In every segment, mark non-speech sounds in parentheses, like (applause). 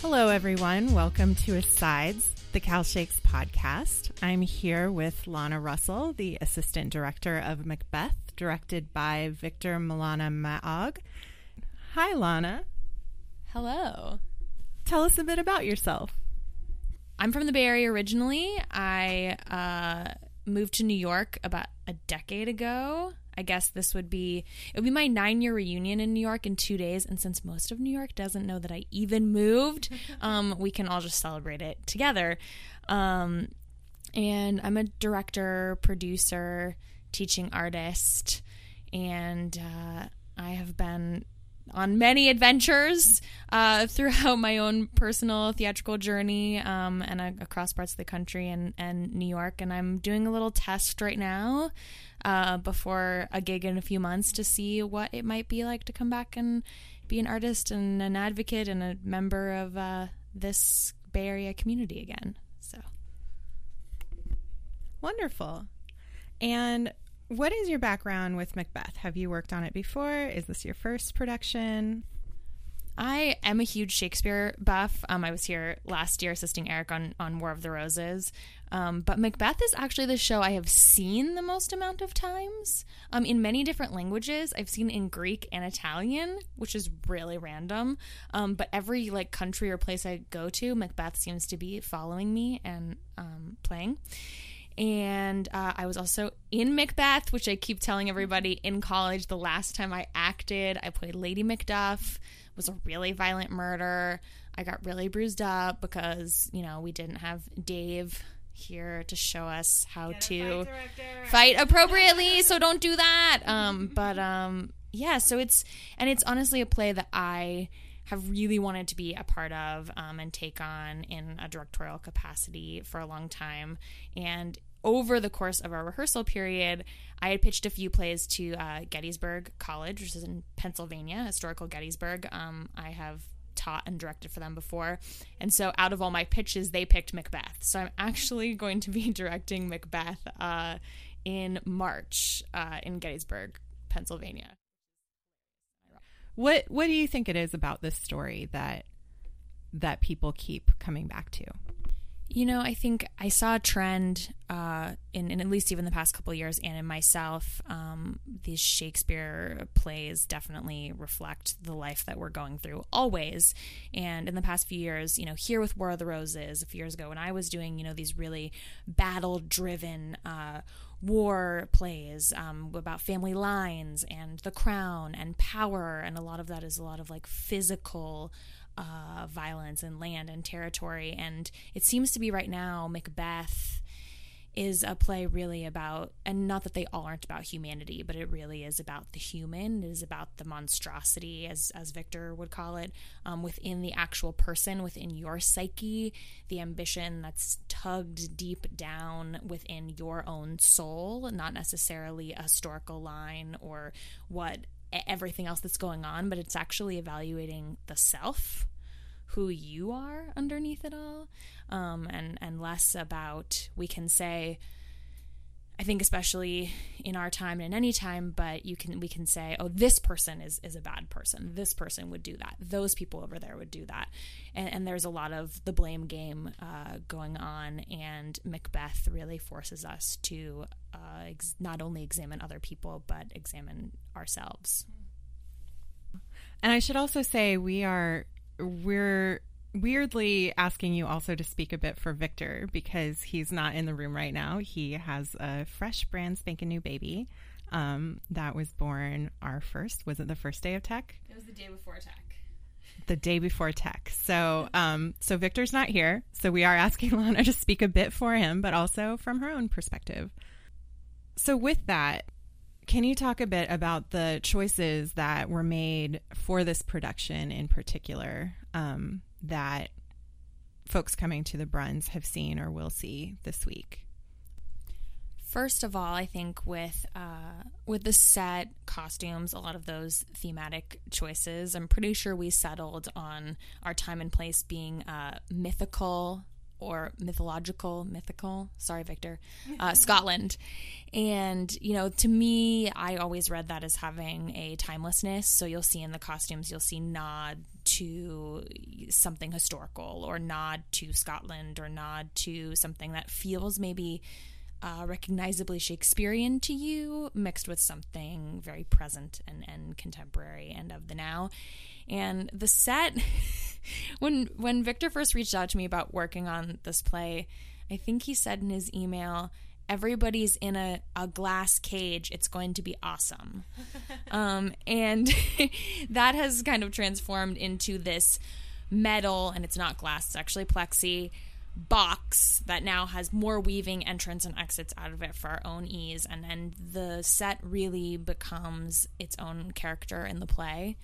Hello, everyone. Welcome to Asides, the Cal Shakes podcast. I'm here with Lana Russell, the assistant director of Macbeth, directed by Victor Malana Maog. Hi, Lana. Hello. Tell us a bit about yourself. I'm from the Bay Area originally. I uh, moved to New York about a decade ago. I guess this would be it would be my nine year reunion in New York in two days, and since most of New York doesn't know that I even moved, (laughs) um, we can all just celebrate it together. Um, and I'm a director, producer, teaching artist, and uh, I have been on many adventures uh, throughout my own personal theatrical journey um, and uh, across parts of the country and, and New York. And I'm doing a little test right now uh, before a gig in a few months to see what it might be like to come back and be an artist and an advocate and a member of uh, this Bay Area community again. So wonderful. And what is your background with Macbeth? Have you worked on it before? Is this your first production? I am a huge Shakespeare buff. Um, I was here last year assisting Eric on, on War of the Roses. Um, but Macbeth is actually the show I have seen the most amount of times um, in many different languages. I've seen in Greek and Italian, which is really random. Um, but every like country or place I go to, Macbeth seems to be following me and um, playing and uh, I was also in Macbeth, which I keep telling everybody in college. The last time I acted, I played Lady Macduff. Was a really violent murder. I got really bruised up because you know we didn't have Dave here to show us how to fight, fight, appropriately. so don't do that. Um, but um, yeah, so it's and it's honestly a play that I have really wanted to be a part of um, and take on in a directorial capacity for a long time. And over the course of our rehearsal period, I had pitched a few plays to uh, Gettysburg College, which is in Pennsylvania, historical Gettysburg. Um, I have taught and directed for them before. And so out of all my pitches, they picked Macbeth. So I'm actually (laughs) going to be directing Macbeth uh, in March uh, in Gettysburg, Pennsylvania. What what do you think it is about this story that that people keep coming back to? You know, I think I saw a trend uh, in, in, at least even the past couple years, and in myself, um, these Shakespeare plays definitely reflect the life that we're going through always. And in the past few years, you know, here with War of the Roses, a few years ago, when I was doing, you know, these really battle-driven uh, war plays um, about family lines and the crown and power, and a lot of that is a lot of like physical uh, violence and land and territory. And it seems to be right now, Macbeth is a play really about, and not that they all aren't about humanity, but it really is about the human. It is about the monstrosity, as as Victor would call it, um, within the actual person, within your psyche, the ambition that's tugged deep down within your own soul, not necessarily a historical line or what everything else that's going on, but it's actually evaluating the self, who you are underneath it all, um, and and less about we can say. I think especially in our time and in any time, but you can we can say, oh, this person is is a bad person. This person would do that. Those people over there would do that, and, and there's a lot of the blame game uh, going on. And Macbeth really forces us to uh, ex- not only examine other people but examine ourselves. And I should also say we are we're weirdly asking you also to speak a bit for Victor because he's not in the room right now. He has a fresh, brand spanking new baby um, that was born our first. Was it the first day of tech? It was the day before tech. The day before tech. So, um, so Victor's not here. So we are asking (laughs) Lana to speak a bit for him, but also from her own perspective. So with that, can you talk a bit about the choices that were made for this production in particular um, that folks coming to the Bruns have seen or will see this week? First of all, I think with uh, with the set costumes, a lot of those thematic choices, I'm pretty sure we settled on our time and place being uh, mythical or mythological, mythical, sorry, Victor, uh, (laughs) Scotland. And, you know, to me, I always read that as having a timelessness. So you'll see in the costumes, you'll see nod to something historical or nod to Scotland or nod to something that feels maybe uh, recognizably Shakespearean to you, mixed with something very present and, and contemporary and of the now. And the set, (laughs) (laughs) when when Victor first reached out to me about working on this play, I think he said in his email, everybody's in a, a glass cage. It's going to be awesome. (laughs) um, and (laughs) that has kind of transformed into this metal, and it's not glass, it's actually plexi box that now has more weaving entrance and exits out of it for our own ease. And then the set really becomes its own character in the play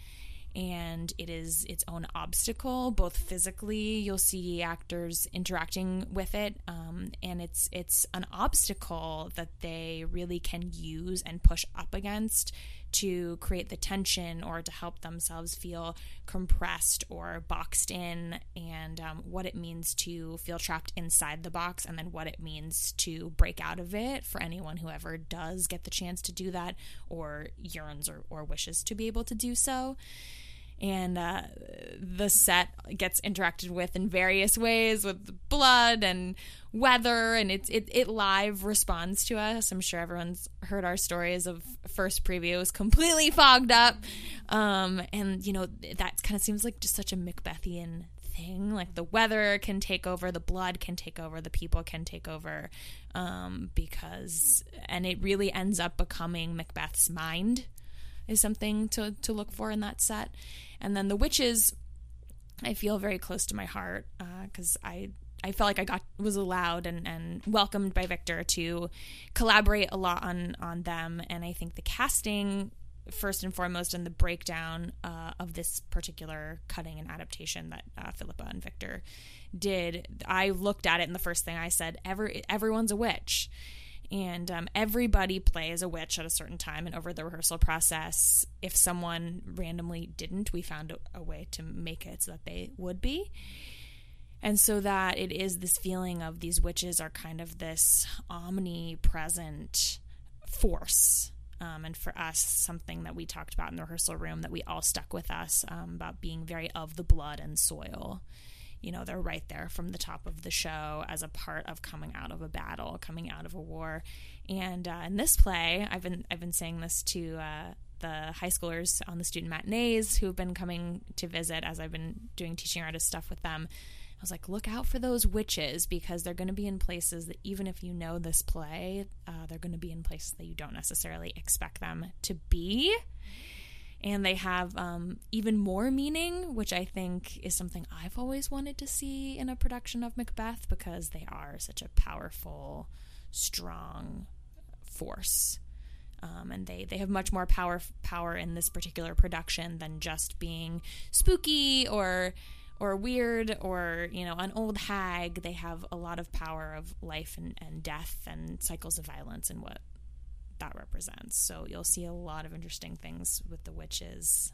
and it is its own obstacle both physically you'll see actors interacting with it um, and it's it's an obstacle that they really can use and push up against to create the tension or to help themselves feel compressed or boxed in and um, what it means to feel trapped inside the box and then what it means to break out of it for anyone who ever does get the chance to do that or yearns or, or wishes to be able to do so and uh, the set gets interacted with in various ways with blood and weather and it, it, it live responds to us. I'm sure everyone's heard our stories of first previews completely fogged up. Um, and you know that kind of seems like just such a macbethian thing like the weather can take over the blood can take over the people can take over um, because and it really ends up becoming macbeth's mind is something to, to look for in that set. And then the witches, I feel very close to my heart because uh, I I felt like I got was allowed and, and welcomed by Victor to collaborate a lot on on them, and I think the casting first and foremost and the breakdown uh, of this particular cutting and adaptation that uh, Philippa and Victor did. I looked at it, and the first thing I said, "Every everyone's a witch." And um, everybody plays a witch at a certain time and over the rehearsal process. If someone randomly didn't we found a, a, way to make it so that they would be. And so that it is this feeling of these witches are kind of this omnipresent force um, and for us something that we talked about in the rehearsal room that we all stuck with us um, about being very of the blood and soil you know they're right there from the top of the show as a part of coming out of a battle coming out of a war. And uh, in this play i've been i've been saying this to uh, the high schoolers on the student matinees who've been coming to visit as i've been doing teaching artist stuff with them. I was like look out for those witches because they're going to be in places that even if you know this play uh, they're going to be in places that you don't necessarily expect them to be and they have um, even more meaning, which I think is something I've always wanted to see in a production of Macbeth because they are such a powerful, strong force. Um, and they, they have much more power power in this particular production than just being spooky or or weird or you know an old hag. They have a lot of power of life and, and death and cycles of violence and what that represents. So you'll see a lot of interesting things with the witches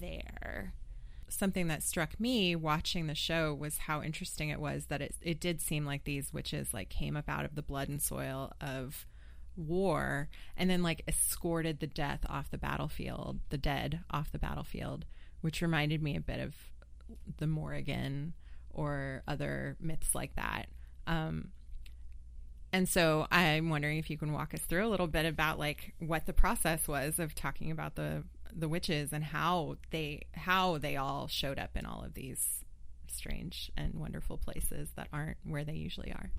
there. Something that struck me watching the show was how interesting it was that it it did seem like these witches like came up out of the blood and soil of war and then like escorted the death off the battlefield, the dead off the battlefield, which reminded me a bit of the Morrigan or other myths like that. Um, and so I'm wondering if you can walk us through a little bit about like what the process was of talking about the the witches and how they how they all showed up in all of these strange and wonderful places that aren't where they usually are.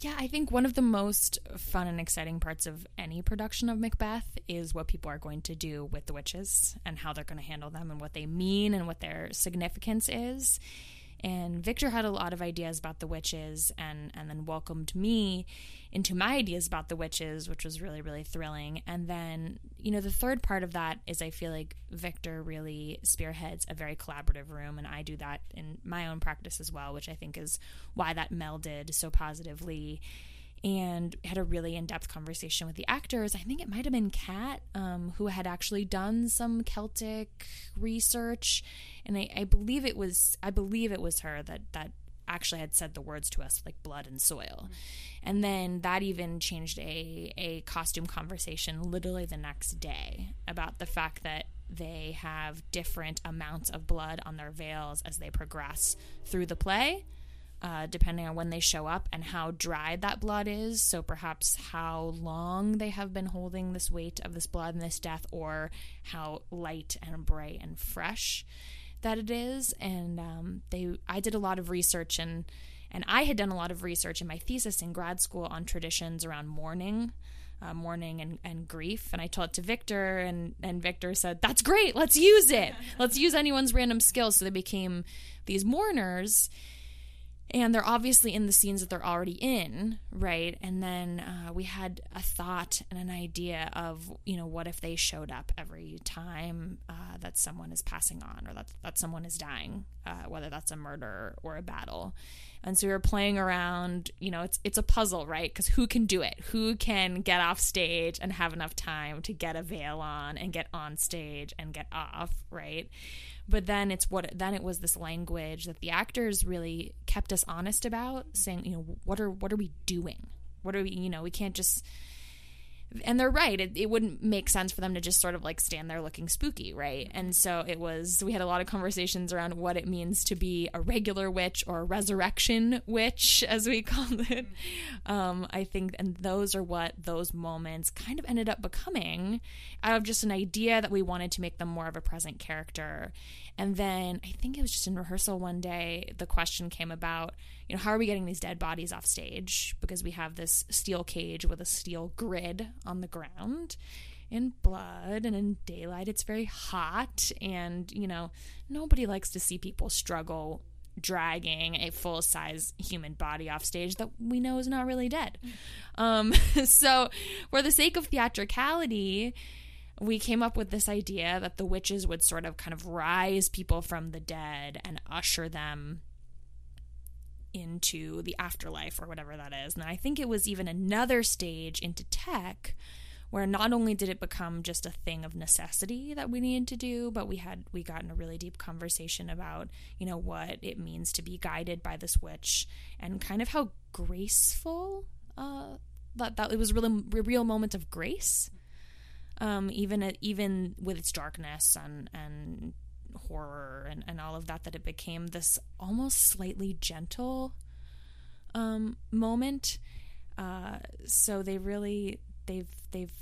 Yeah, I think one of the most fun and exciting parts of any production of Macbeth is what people are going to do with the witches and how they're going to handle them and what they mean and what their significance is. And Victor had a lot of ideas about the witches and, and then welcomed me into my ideas about the witches, which was really, really thrilling. And then, you know, the third part of that is I feel like Victor really spearheads a very collaborative room. And I do that in my own practice as well, which I think is why that melded so positively and had a really in-depth conversation with the actors. I think it might have been Kat, um, who had actually done some Celtic research, and I, I, believe it was I believe it was her that that actually had said the words to us like blood and soil, mm-hmm. and then that even changed a a costume conversation literally the next day about the fact that they have different amounts of blood on their veils as they progress through the play uh, depending on when they show up and how dried that blood is. So perhaps how long they have been holding this weight of this blood and this death, or how light and bright and fresh that it is. And um, they, I did a lot of research and. And I had done a lot of research in my thesis in grad school on traditions around mourning. Uh, mourning and, and grief. And I told it to Victor, and, and Victor said, That's great. Let's use it. Let's use anyone's random skills. So they became these mourners and they're obviously in the scenes that they're already in right? And then uh, we had a thought and an idea of you know what if they showed up every time uh, that someone is passing on or that, that someone is dying uh, whether that's a murder or a battle. And so we were playing around you know it's it's a puzzle right? Because who can do it? Who can get off stage and have enough time to get a veil on and get on stage and get off right but then it's what then it was this language that the actors really kept us honest about saying you know what are what are we doing? What are we you know we can't just and they're right it, it wouldn't make sense for them to just sort of like stand there looking spooky right? And so it was we had a lot of conversations around what it means to be a regular witch or a resurrection witch (laughs) as we called it. Um, i think and those are what those moments kind of ended up becoming out of just an idea that we wanted to make them more of a present character. And then I think it was just in rehearsal one day, the question came about, you know, how are we getting these dead bodies off stage? Because we have this steel cage with a steel grid on the ground in blood and in daylight. It's very hot. And, you know, nobody likes to see people struggle dragging a full size human body off stage that we know is not really dead. Um, (laughs) so, for the sake of theatricality, we came up with this idea that the witches would sort of kind of rise people from the dead and usher them into the afterlife or whatever that is. And I think it was even another stage into tech where not only did it become just a thing of necessity that we needed to do, but we had we got in a really deep conversation about, you know, what it means to be guided by this witch and kind of how graceful uh that that it was really a real moment of grace um, even even with its darkness and and horror and, and all of that that it became this almost slightly gentle um, moment uh, so they really they've they've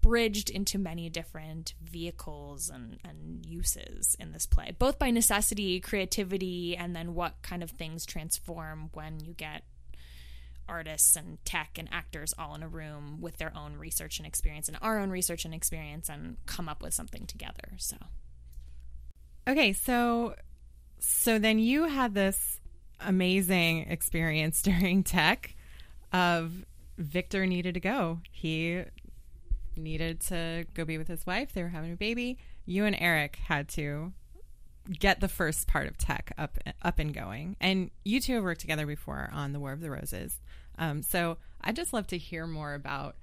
bridged into many different vehicles and, and uses in this play both by necessity creativity and then what kind of things transform when you get artists and tech and actors all in a room with their own research and experience and our own research and experience and come up with something together. So Okay, so so then you had this amazing experience (laughs) during tech of Victor needed to go. He needed to go be with his wife. They were having a baby. You and Eric had to get the first part of tech up up and going. And you two have worked together before on the War of the Roses. Um, so I'd just love to hear more about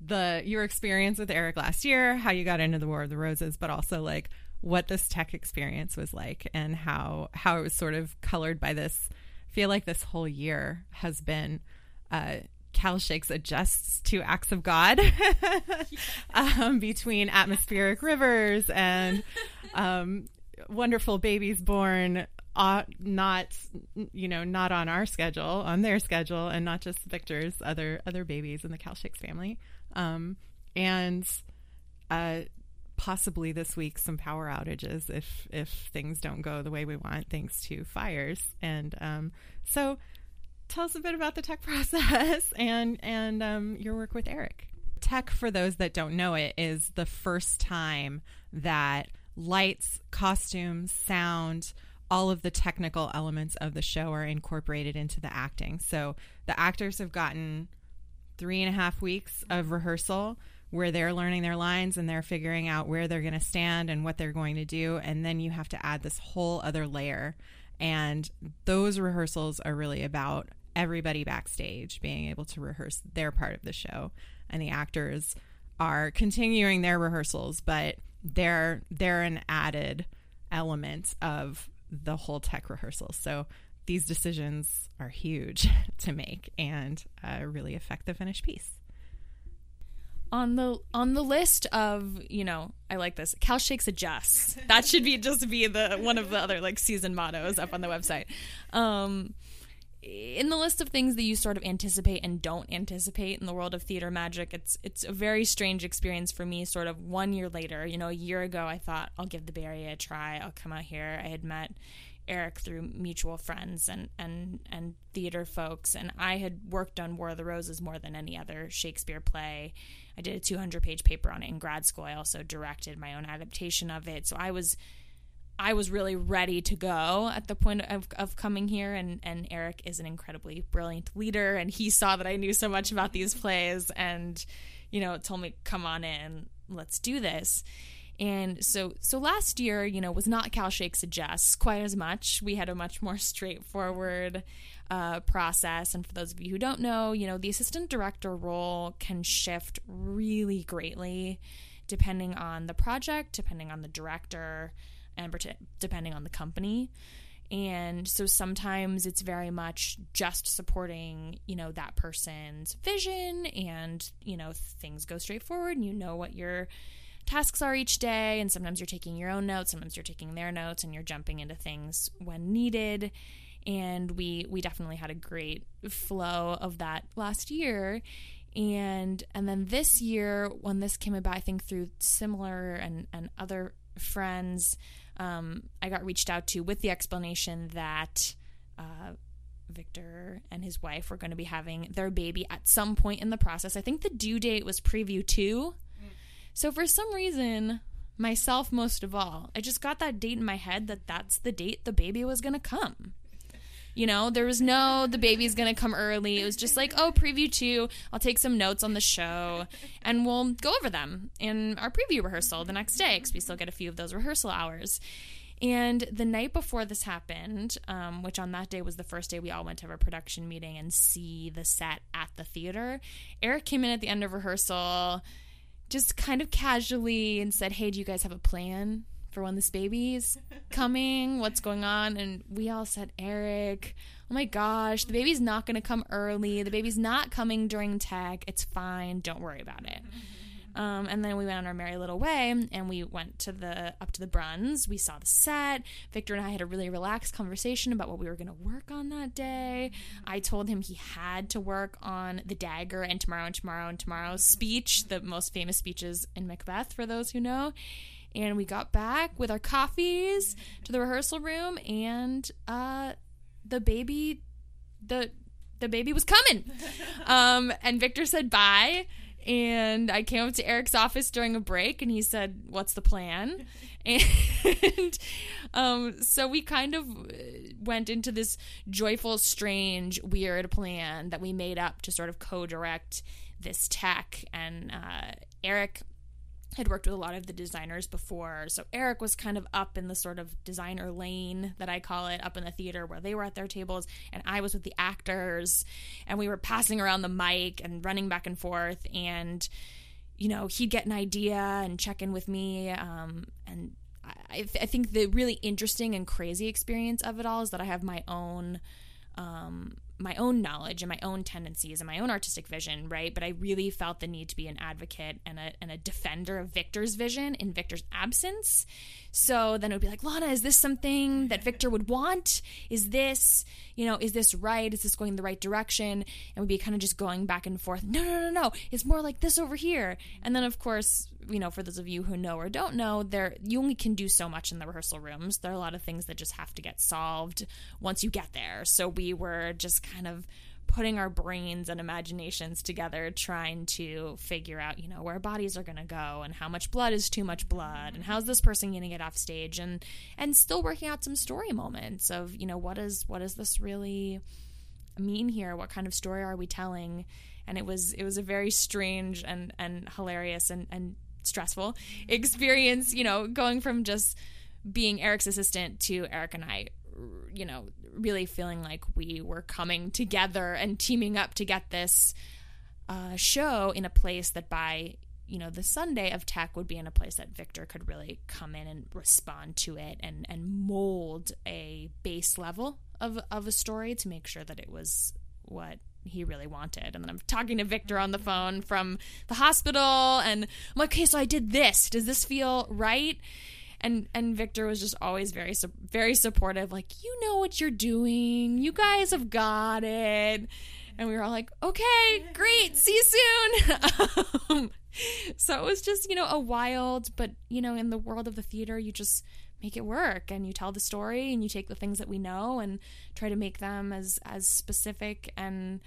the your experience with Eric last year, how you got into the War of the Roses, but also like what this tech experience was like and how how it was sort of colored by this. Feel like this whole year has been uh, Cal Shakes adjusts to acts of God (laughs) um, between atmospheric rivers and um, wonderful babies born uh, not you know not on our schedule on their schedule and not just victor's other other babies in the Shakes family um, and uh, possibly this week some power outages if if things don't go the way we want thanks to fires and um, so tell us a bit about the tech (laughs) process and and um, your work with eric tech for those that don't know it is the first time that lights costumes sound all of the technical elements of the show are incorporated into the acting. So the actors have gotten three and a half weeks of rehearsal where they're learning their lines and they're figuring out where they're going to stand and what they're going to do. And then you have to add this whole other layer. And those rehearsals are really about everybody backstage being able to rehearse their part of the show. And the actors are continuing their rehearsals, but they're they're an added element of the whole tech rehearsal. So these decisions are huge (laughs) to make and uh, really affect the finished piece. on the on the list of you know I like this Cal Shakes adjusts (laughs) that should be just be the one of the other like season mottos up on the website. Um in the list of things that you sort of anticipate and don't anticipate in the world of theater magic it's it's a very strange experience for me sort of one year later. You know a year ago I thought I'll give the Bay Area a try. I'll come out here. I had met Eric through mutual friends and and and theater folks and I had worked on War of the Roses more than any other Shakespeare play I did a 200 page paper on it in grad school. I also directed my own adaptation of it. So I was I was really ready to go at the point of, of coming here and, and Eric is an incredibly brilliant leader and he saw that I knew so much about these plays and you know told me come on in let's do this and so so last year you know was not Cal Shakes adjusts quite as much we had a much more (laughs) straightforward uh, process. And for those of you who don't know, you know, the assistant director role can shift really greatly depending on the project, depending on the director, and depending on the company. And so sometimes it's very much just supporting, you know, that person's vision and, you know, things go straightforward and you know what your tasks are each day. And sometimes you're taking your own notes, sometimes you're taking their notes and you're jumping into things when needed and we we definitely had a great flow of that last year and and then this year when this came about i think through similar and and other friends um, i got reached out to with the explanation that uh, victor and his wife were going to be having their baby at some point in the process i think the due date was preview 2 mm. So for some reason myself most of all i just got that date in my head that that's the date the baby was going to come you know, there was no the baby's gonna come early. It was just like, oh, preview two. I'll take some notes on the show, and we'll go over them in our preview rehearsal the next day because we still get a few of those rehearsal hours. And the night before this happened, um, which on that day was the first day we all went to have a production meeting and see the set at the theater, Eric came in at the end of rehearsal, just kind of casually and said, Hey, do you guys have a plan? for when this baby's (laughs) coming, what's going on. And we all said, Eric, oh my gosh, the baby's not going to come early. The baby's not coming during tech. It's fine. Don't worry about it. Mm-hmm. Um, and then we went on our merry little way and we went to the up to the Bruns. We saw the set. Victor and I had a really relaxed conversation about what we were going to work on that day. I told him he had to work on the dagger and tomorrow and tomorrow and tomorrow's speech, the most famous speeches in Macbeth for those who know and we got back with our coffees to the rehearsal room and uh the baby the the baby was coming (laughs) um and victor said bye and i came up to eric's office during a break and he said what's the plan? (laughs) And um so we kind of went into this joyful strange weird plan that we made up to sort of co-direct this tech. And uh eric had worked with a lot of the designers before. So Eric was kind of up in the sort of designer lane that I call it, up in the theater where they were at their tables, and I was with the actors, and we were passing around the mic and running back and forth. And, you know, he'd get an idea and check in with me. Um, and I, I think the really interesting and crazy experience of it all is that I have my own. Um, my own knowledge and my own tendencies and my own artistic vision, right? But I really felt the need to be an advocate and a, and a defender of Victor's vision in Victor's absence. So then it would be like, Lana, is this something that Victor would want? Is this, you know, is this right? Is this going in the right direction? And we'd be kind of just going back and forth. No, no, no, no. It's more like this over here. And then, of course, you know, for those of you who know or don't know, there you only can do so much in the rehearsal rooms. There are a lot of things that just have to get solved once you get there. So we were just kind of putting our brains and imaginations together trying to figure out you know where bodies are going to go and how much blood is too much blood and how's this person going to get off stage and and still working out some story moments of you know what is what does this really mean here what kind of story are we telling and it was it was a very strange and and hilarious and and stressful experience, you know, going from just being Eric's assistant to Eric and I, you know, really feeling like we were coming together and teaming up to get this uh, show in a place that by you know the Sunday of tech would be in a place that Victor could really come in and respond to it and and mold a base level of of a story to make sure that it was what he really wanted. And then I'm talking to Victor on the phone from the hospital, and I'm like, okay, so I did this. Does this feel right? And and Victor was just always very very supportive. Like, you know what you're doing. You guys have got it. And we were all like, okay, great, see you soon. (laughs) um, so it was just, you know, a wild, but, you know, in the world of the theater, you just make it work and you tell the story and you take the things that we know and try to make them as as specific and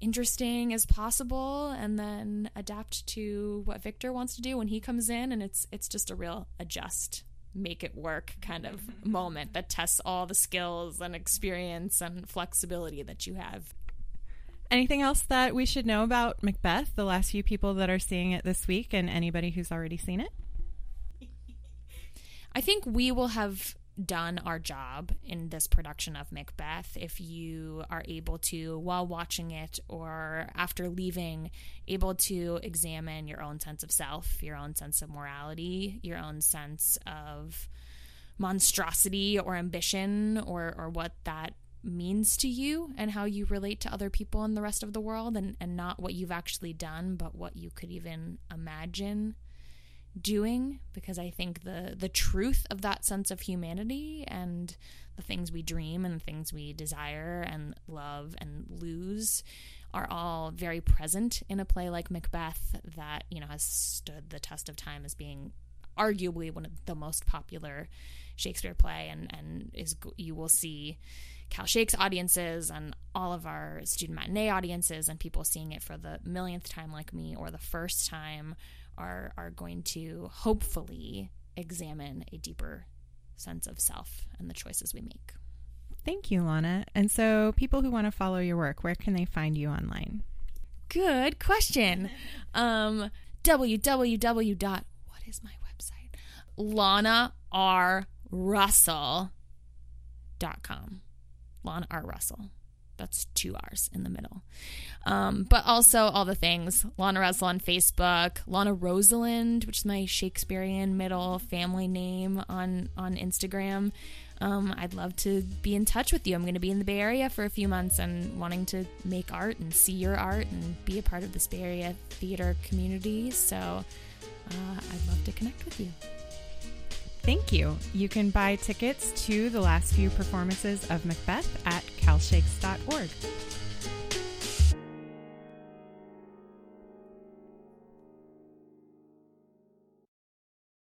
interesting as possible and then adapt to what Victor wants to do when he comes in and it's it's just a real adjust make it work kind of (laughs) moment that tests all the skills and experience and flexibility that you have. Anything else that we should know about Macbeth, the last few people that are seeing it this week and anybody who's already seen it? I think we will have done our job in this production of Macbeth if you are able to, while watching it or after leaving, able to examine your own sense of self, your own sense of morality, your own sense of monstrosity or ambition or, or what that means to you and how you relate to other people in the rest of the world and, and not what you've actually done, but what you could even imagine doing because I think the the truth of that sense of humanity and the things we dream and the things we desire and love and lose are all very present in a play like Macbeth that you know has stood the test of time as being arguably one of the most popular Shakespeare play and and is you will see Cal Shakes audiences and all of our student matinee audiences and people seeing it for the millionth time like me or the first time are are going to hopefully examine a deeper sense of self and the choices we make. Thank you, Lana. And so, people who want to follow your work, where can they find you online? Good question. (laughs) Um, www. Dot, what is my website? Lana R. Russell. Dot com. Lana R. Russell. That's two R's in the middle. Um, but also all the things Lana Russell on Facebook, Lana Rosalind, which is my Shakespearean middle family name on, on Instagram. Um, I'd love to be in touch with you. I'm going to be in the Bay Area for a few months and wanting to make art and see your art and be a part of this Bay Area theater community. So uh, I'd love to connect with you. Thank you. You can buy tickets to the last few performances of Macbeth at calshakes.org.